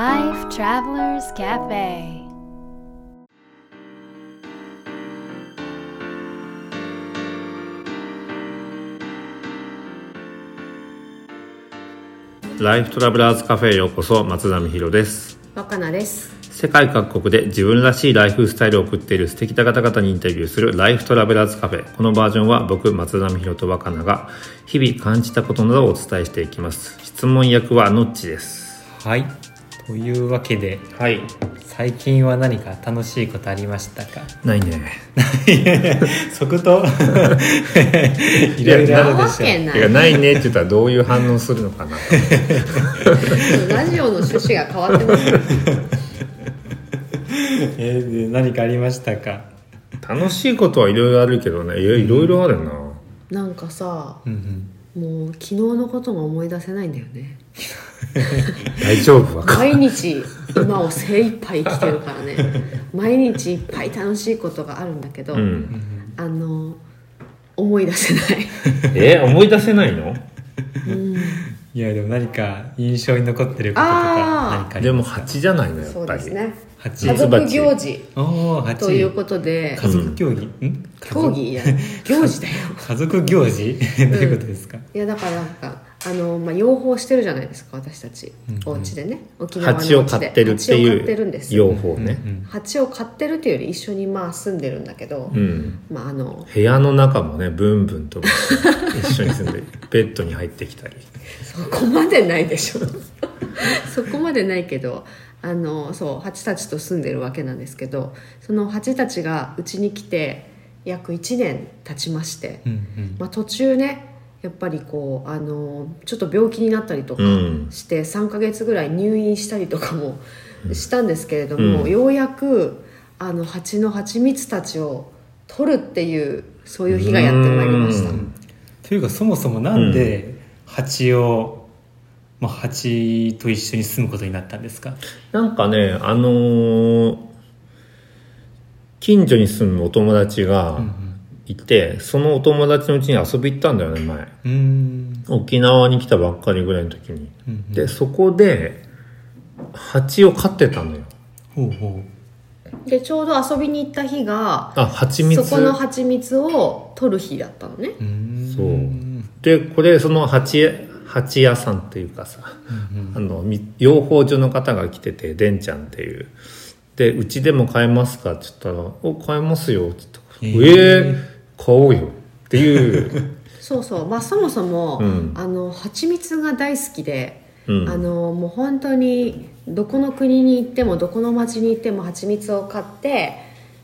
Life Travelers Cafe. ライフトラベラーズカフェへようこそ松並博です。若菜です。世界各国で自分らしいライフスタイルを送っている素敵な方々にインタビューするライフトラベラーズカフェこのバージョンは僕松並博と若菜が日々感じたことなどをお伝えしていきます。質問役はノッチです。はい。というわけで、はい。最近は何か楽しいことありましたか？ないね。即答？いろいろあるでしょい。いやないねって言ったらどういう反応するのかな。ラジオの趣旨が変わってます。えーで何かありましたか？楽しいことはいろいろあるけどね。いやいろいろあるな。なんかさ、うんうん。もう昨日のことが思い出せないんだよね。大丈夫毎日今を精一杯生きてるからね。毎日いっぱい楽しいことがあるんだけど、うんあの思い出せない。え思い出せないの？いや、でも何か印象に残ってることとあかー何かでも蜂じゃないのやそうっぱりですね。蜂家族行事。ということで、家族競技、ん。競技や行事だよ。家族行事？どういうことですか、いやだからなんかあの、まあ、養蜂してるじゃないですか私たち、お家でね。沖縄のお家蜂で。を飼ってるって蜂を飼いうよ養蜂ね。蜂を飼ってるっていうより一緒にまあ住んでるんだけど、うん。まああの部屋の中もねブンブンと一緒に住んでベッドに入ってきたり。そこまでないでしょ。そこまでないけどあのそう蜂たちと住んでるわけなんですけどその蜂たちがうちに来て約1年経ちまして、うんうん。まあ、途中ねやっぱりこうあのちょっと病気になったりとかうん。して3ヶ月ぐらい入院したりとかもしたんですけれども、うん。ようやくあの蜂の蜂蜜たちを取るっていうそういう日がやってまいりました。うん。というかそもそもなんで蜂を、まあ、蜂と一緒に住むことになったんですか？なんかねあのー近所に住むお友達がいて、そのお友達のうちに遊び行ったんだよね前。沖縄に来たばっかりぐらいの時に、うんでそこで蜂を飼ってたのよ。ほうほでちょうど遊びに行った日があ蜂蜜。そこの蜂蜜を取る日だったのね。そう。でこれその蜂蜂屋さんっていうかさ、あのみ養蜂所の方が来ててでんちゃんっていう。でうちでも買えますかって言ったら「お買えますよ」って言ったから「えへーー、買おうよ」っていう。そうそう。まあそもそも、うん。あの蜂蜜が大好きで、うん。あのもう本当にどこの国に行ってもどこの町に行っても蜂蜜を買って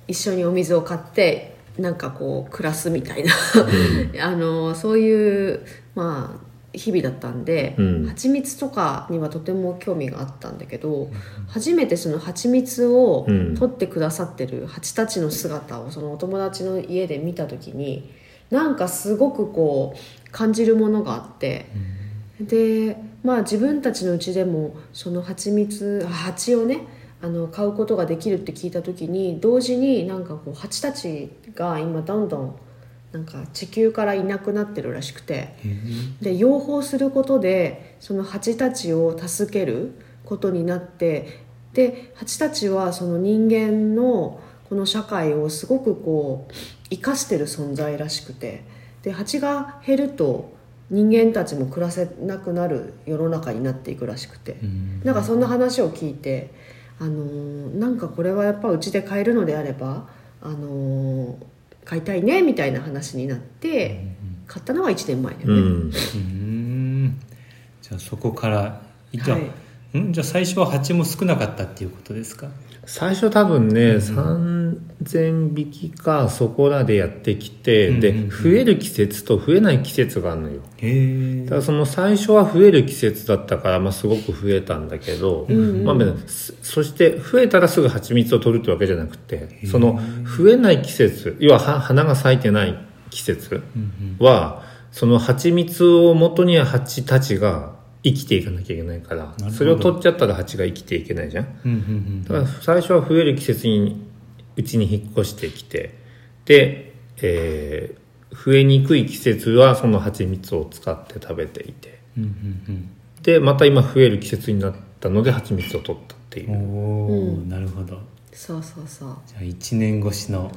一緒にお水を買ってなんかこう暮らすみたいな、あのそういうまあ日々だったんで、うん。蜂蜜とかにはとても興味があったんだけど、初めてその蜂蜜をうん。取ってくださってる蜂たちの姿をそのお友達の家で見た時になんかすごくこう感じるものがあって、でまあ自分たちのうちでもその蜂蜜あ蜂をねあの買うことができるって聞いた時に同時になんかこう蜂たちが今どんどんなんか地球からいなくなってるらしくて。で養蜂することでその蜂たちを助けることになってで蜂たちはその人間のこの社会をすごくこう生かしてる存在らしくて。で蜂が減ると人間たちも暮らせなくなる世の中になっていくらしくて、なんかそんな話を聞いて、あのーなんかこれはやっぱうちで買えるのであれば、あのー買いたいねみたいな話になって、買ったのは1年前だよね、うん。うーん。じゃあそこからじゃあ、はい。ん？じゃあ最初は蜂も少なかったっていうことですか？最初多分ね、3000匹かそこらでやってきて、でうんうんうん。増える季節と増えない季節があるのよ。だからその最初は増える季節だったから、まあ、すごく増えたんだけど、まあ、そそして増えたらすぐ蜂蜜を取るってわけじゃなくてその増えない季節要はは花が咲いてない季節は、その蜂蜜を元には蜂たちが生きていかなきゃいけないからど。それを取っちゃったら蜂が生きていけないじゃんうんうん。だから最初は増える季節にうちに引っ越してきてで、えー増えにくい季節はその蜂蜜を使って食べていて。うんうんうん。でまた今増える季節になったので蜂蜜を取ったっていう、おお、うん。なるほど。そうそうそう。じゃあ1年越しの。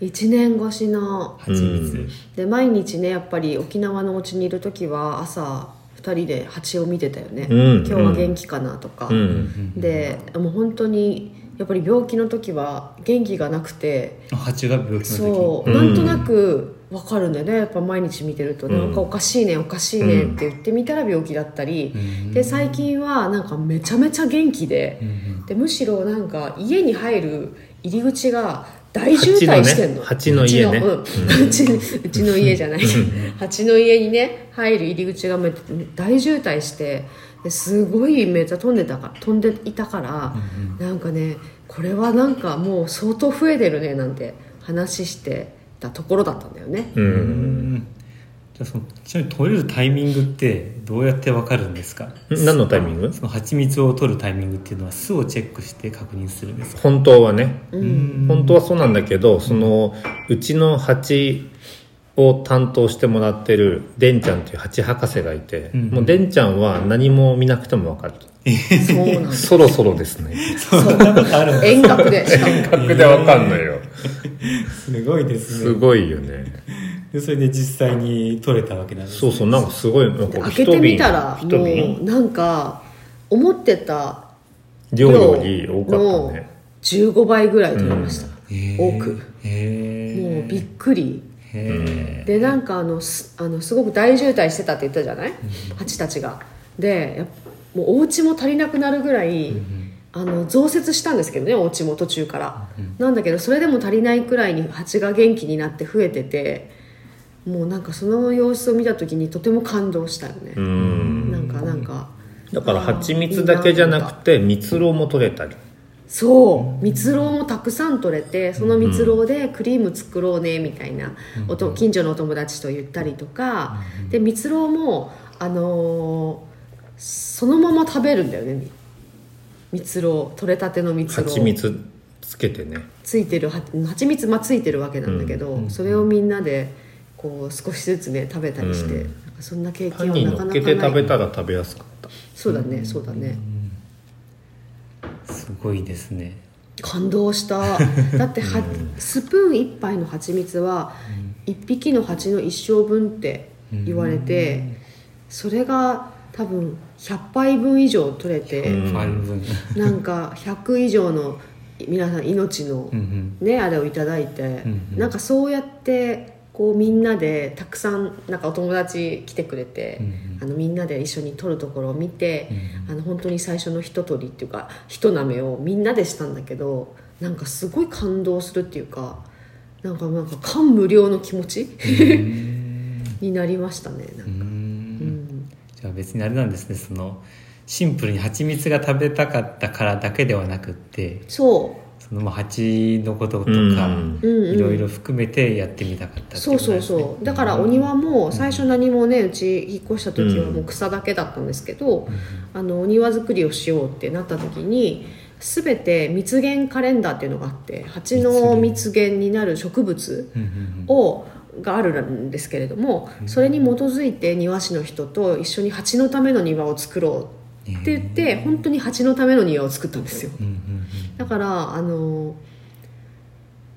1年越しの。蜂蜜、うん。で毎日ねやっぱり沖縄のお家にいる時は朝2人で蜂を見てたよね、うん。今日は元気かなとか、うん。でもう本当にやっぱり病気の時は元気がなくて。あ蜂が病気の時？そう、うん。なんとなく分かるんだよね。やっぱ毎日見てると、うん。なんかおかしいねおかしいねって言ってみたら病気だったり、うん。で最近はなんかめちゃめちゃ元気で。うんうん。でむしろなんか家に入る入り口が大渋滞してんの。蜂のね蜂の家ね。うちのうん。うちうちの家じゃない。蜂の家にね入る入り口がめ大渋滞してですごいめっちゃ飛んでたか飛んでいたから、なんかねこれはなんかもう相当増えてるねなんて話してたところだったんだよね。うん。うんじゃあそのちなみに取れるタイミングってどうやってわかるんですか？何のタイミング？その蜂蜜を取るタイミングっていうのは巣をチェックして確認するんですか？本当はね。うん。本当はそうなんだけどそのうちの蜂を担当してもらってるデンちゃんという蜂博士がいて、うんもうデンちゃんは何も見なくても分かると、そうなんだ。そろそろですね。そんなことあるんだ遠隔で。しかも感覚で分かんのよ。すごいですね。すごいよね。でそれで実際に取れたわけなんですそうそうなんかすごいなんか開けてみたらもうなんか思ってた量より多かったのね15倍ぐらい取れました、へー。多く。もうびっくりでなんかあのすあのすごく大渋滞してたって言ったじゃない、蜂たちが。でやっぱもうお家も足りなくなるぐらい、あの増設したんですけどねお家も途中から、なんだけどそれでも足りないくらいに蜂が元気になって増えててもうなんかその様子を見た時にとても感動したよね、うん。なんかなんか。だから蜂蜜だけじゃなくて蜜ろうも取れたりそう。蜜ろうもたくさん取れてその蜜ろうでクリーム作ろうねみたいな、おと近所のお友達と言ったりとか、で蜜ろうもあのーそのまま食べるんだよね。み蜜ろう取れたての蜜ろう蜂蜜つけてね。ついてるは蜂蜜まあついてるわけなんだけど、それをみんなでこう少しずつね食べたりして、うん。なんかそんな経験はなか乗っけなかない。て食べたら食べやすかった。そうだねそうだね、すごいですね。感動した。だっては、スプーン1杯の蜂蜜は1匹の蜂の一生分って言われて、それが多分100杯分以上取れて、うんなんか100以上の皆さん命のうんうん。ねあれをいただいて、うんうん。なんかそうやってこうみんなでたくさんなんかお友達来てくれて、うんうん。あのみんなで一緒に撮るところを見て、うんあの本当に最初の一撮りっていうか一なめをみんなでしたんだけどなんかすごい感動するっていうかなんかなんか感無量の気持ち になりましたねなんか、うん。うん。じゃあ別にあれなんですねそのシンプルに蜂蜜が食べたかったからだけではなくって。そそのまあ蜂のこととか、いろいろ含めてやってみたかったってそうそうそう。だからお庭も最初何もねうち引っ越した時はもう草だけだったんですけど、あのお庭作りをしようってなった時に全て蜜源カレンダーっていうのがあって蜂の蜜源になる植物をがあるんですけれどもそれに基づいて庭師の人と一緒に蜂のための庭を作ろうって言って本当に蜂のための庭を作ったんですよ。だからあの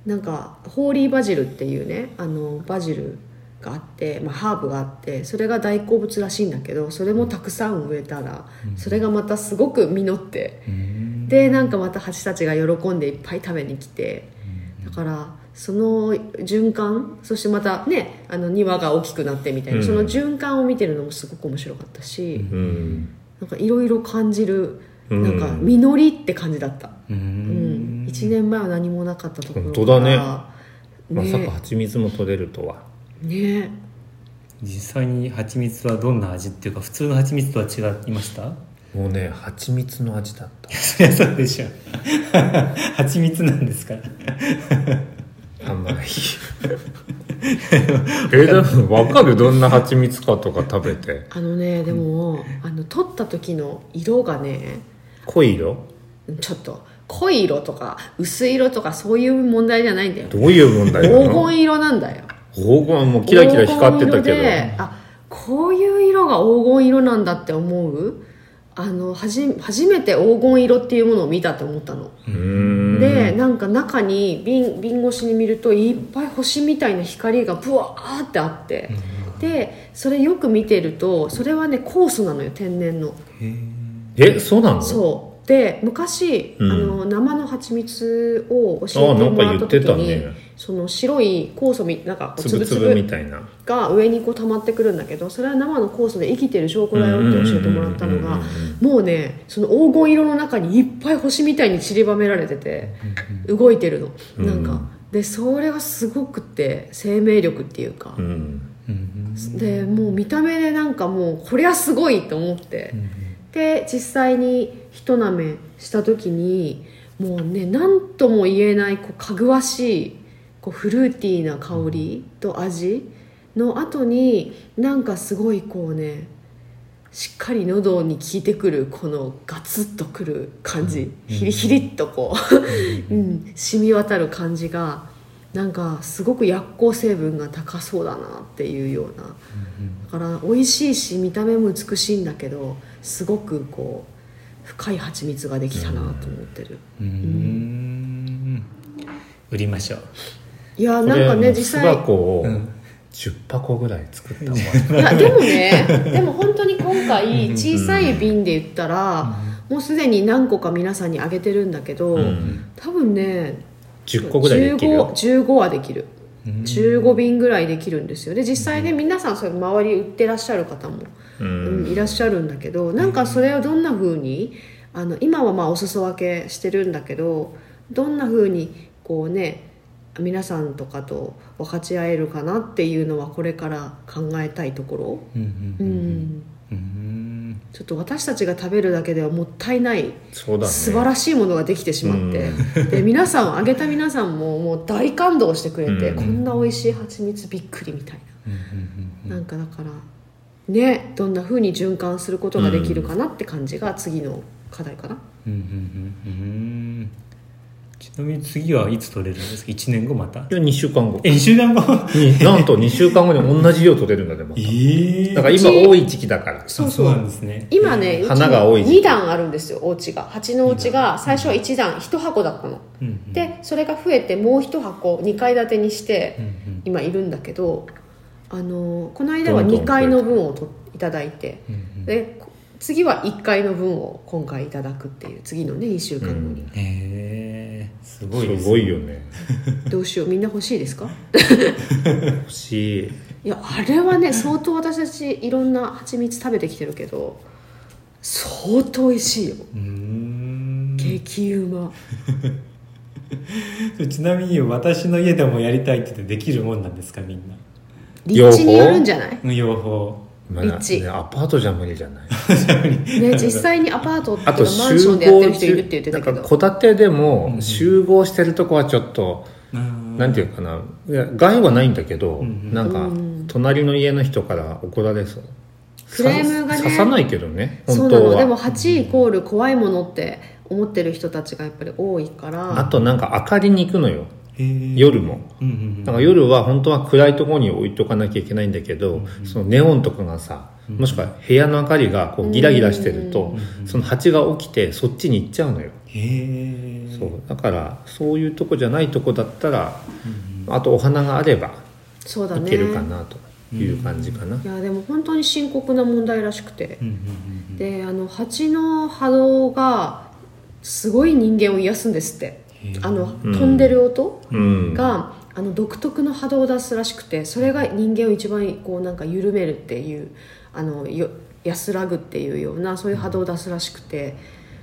なんかホーリーバジルっていうねあのバジルがあって、まあ、ハーブがあってそれが大好物らしいんだけどそれもたくさん植えたらそれがまたすごく実ってうん。でなんかまた蜂たちが喜んでいっぱい食べに来てだからその循環そしてまたねあの庭が大きくなってみたいな、うん。その循環を見てるのもすごく面白かったし、うんなんかいろいろ感じるうん。なんか実りって感じだった。ううん。ん。1年前は何もなかったところ本当だね。ね。まさか蜂蜜も取れるとは。ね。実際に蜂蜜はどんな味っていうか普通の蜂蜜とは違いました？もうね蜂蜜の味だった。そりゃそうでしょ。蜂蜜なんですから。甘いえでも分かる？どんな蜂蜜かとか食べて。あのねでも、あの取った時の色がね濃い色？ちょっと濃い色とか薄い色とかそういう問題じゃないんだよ。どういう問題な黄の金色なんだよ。黄金もうキラキラ光ってたけ黄金色であこういう色が黄金色なんだって思う？あのはじ初めて黄金色っていうものを見たと思ったの、うーんでなんか中に瓶瓶越しに見るといっぱい星みたいな光がブワーってあって、でそれよく見てるとそれはね酵素なのよ天然の。えそうなの？そうで昔、うん。あの生の蜂蜜を教えてもらった時に、ね。その白い酵素みなんかこうつぶつぶみたいな。が上にこう溜まってくるんだけどそれは生の酵素で生きてる証拠だよって教えてもらったのがうんうんうんもうねその黄金色の中にいっぱい星みたいに散りばめられてて動いてるの。なんか。でそれがすごくて生命力っていうか。うん。でもう見た目でなんかもうこりゃすごいと思って。で実際に一舐めした時にもうね何とも言えないこうかぐわしいこうフルーティーな香りと味の後になんかすごいこうねしっかり喉に効いてくるこのガツッとくる感じ、ヒリヒリっとこう、うん、染み渡る感じがなんかすごく薬効成分が高そうだなっていうような。だから美味しいし見た目も美しいんだけどすごくこう深い蜂蜜ができたなと思ってる、うーん。売りましょう。いやこなんかね実際。箱をうん。10箱ぐらい作ったわ。いやでもねでも本当に今回小さい瓶で言ったら、もうすでに何個か皆さんにあげてるんだけど、うん。多分ね10個ぐらいできるよ。15, 15はできる15瓶ぐらいできるんですよ。で実際ね皆さんそれ周り売ってらっしゃる方も、ううんんいらっしゃるんだけどなんかそれをどんな風にあの今はまあお裾分けしてるんだけどどんな風にこうね皆さんとかと分かち合えるかなっていうのはこれから考えたいところ、うんううんん、うんちょっと私たちが食べるだけではもったいないそうだね。素晴らしいものができてしまって、で皆さんあげた皆さんももう大感動してくれて、うん。こんな美味しい蜂蜜びっくりみたいうんな、なんかだからねどんな風に循環することができるかなって感じが次の課題かな、うんうんうんうんちなみに次はいつ取れるんですか？1年後また？いや2週間後。え2週間後？になんと2週間後に同じ量取れるんだでもえだから今多い時期だから。そうそうなんですね。今ね花が多い時期。2段あるんですよお家が。蜂のお家が最初は1段1箱だったの、うんうん。でそれが増えてもう1箱2階建てにして、うんうん。今いるんだけどあのこの間はどんどん2階の分をといただいて。うんうん。でこ次は1階の分を今回いただくっていう次のね2週間後に、へえすごいですすごいよね。どうしようみんな欲しいですか？欲しい。いやあれはね相当私たちいろんな蜂蜜食べてきてるけど相当美味しいよ。うーん。激うま。ちなみに私の家でもやりたいって言ってできるもんなんですかみんな？立地によるんじゃない？うん養蜂まあ立地ねアパートじゃ無理じゃない？ね実際にアパートっていうかあとマンシ集ョンでやってる合人いるって言ってたけど。なんか戸建てでもうん。集合してるとこはちょっと、うん。なんていうかな。いや害はないんだけど、うんなんかうん隣の家の人から怒られそう。クレームがねさ刺さないけどねそう本当は。なの。でも8イコール怖いものって思ってる人たちがやっぱり多いから。あとなんか明かりに行くのよ夜も。うんうんうん。だから夜は本当は暗いところに置いとかなきゃいけないんだけど、そのネオンとかがさもしくは部屋の明かりがこうギラギラしてると、その蜂が起きてそっちに行っちゃうのよ、へえそう。だからそういうとこじゃないとこだったら、あとお花があればそうだね。いけるかなという感じかな、いやでも本当に深刻な問題らしくて。うんうんうん。であの蜂の波動がすごい人間を癒すんですってあのうん。飛んでる音うん。が、あの独特の波動を出すらしくてそれが人間を一番こうなんか緩めるっていうあのよ安らぐっていうようなそういう波動を出すらしくて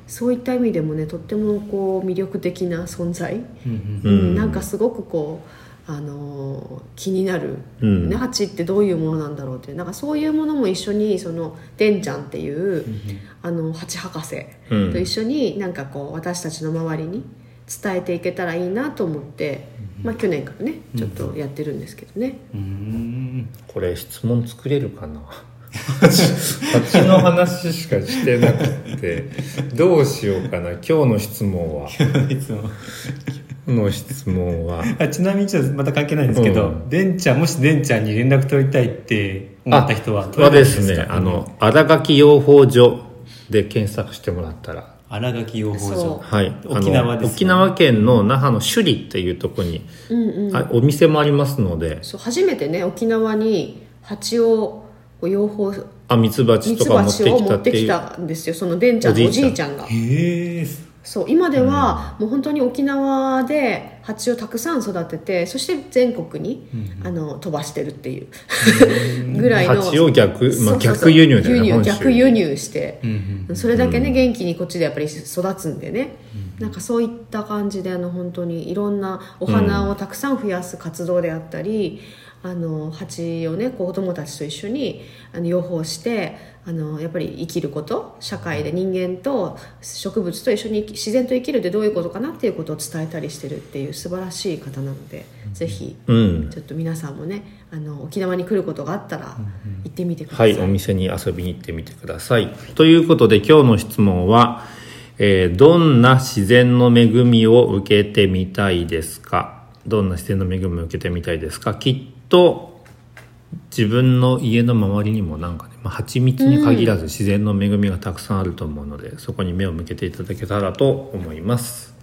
そういった意味でもねとってもこう魅力的な存在、うん。ううん。ん、なんかすごくこう、あのー気になる、うん。ってどういうものなんだろうっていうなんかそういうものも一緒にそのでんちゃんっていう、あの蜂博士うん。と一緒になんかこう私たちの周りに伝えていけたらいいなと思って、まあ、去年からねちょっとやってるんですけどね、うん。うんこれ質問作れるかな？蜂の話しかしてなくてどうしようかな？今日の質問は。今日の質問。は。あちなみにちょっとまた関係ないんですけど、うん。デンちゃんもしデンちゃんに連絡取りたいって思った人は取はでれないんですか？すね。あの新垣養蜂所で検索してもらったら新垣養蜂そ場はい、沖縄ですよね。沖縄県の那覇の首里っていうところに、あお店もありますので。そう初めてね沖縄に蜂を養蜂あミツバチとか持ってきたっていう。たんですよ。そのデンちゃんのおじいちゃんが。へえそう今ではもう本当に沖縄で蜂をたくさん育ててそして全国に、あの飛ばしてるっていう。ぐらいの蜂を逆まあ逆輸入だよね輸入本州。逆輸入して、うんそれだけね元気にこっちでやっぱり育つんでね、なんかそういった感じであの本当にいろんなお花をたくさん増やす活動であったり、あの蜂をね子供たちと一緒にあの養蜂してあのやっぱり生きること社会で人間と植物と一緒に自然と生きるってどういうことかなっていうことを伝えたりしてるっていう素晴らしい方なので、ぜひうん。ちょっと皆さんもねあの沖縄に来ることがあったら行ってみてくださ、はいいお店に遊びに行ってみてください。ということで今日の質問は、えーどんな自然の恵みを受けてみたいですか？どんな自然の恵みを受けてみたいですか？きっと自分の家の周りにもなんかね、まあ、蜂蜜に限らず自然の恵みがたくさんあると思うので、そこに目を向けていただけたらと思います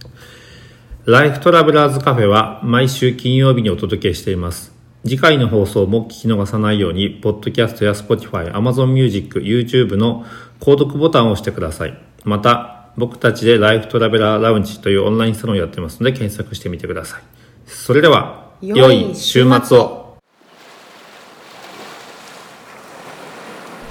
ライフトラベラーズカフェは毎週金曜日にお届けしています。次回の放送も聞き逃さないように、ポッドキャストや Spotify、Amazon Music、YouTube の購読ボタンを押してください。また、僕たちでライフトラベラーラウンジというオンラインサロンをやってますので検索してみてください。それでは、良い週末を。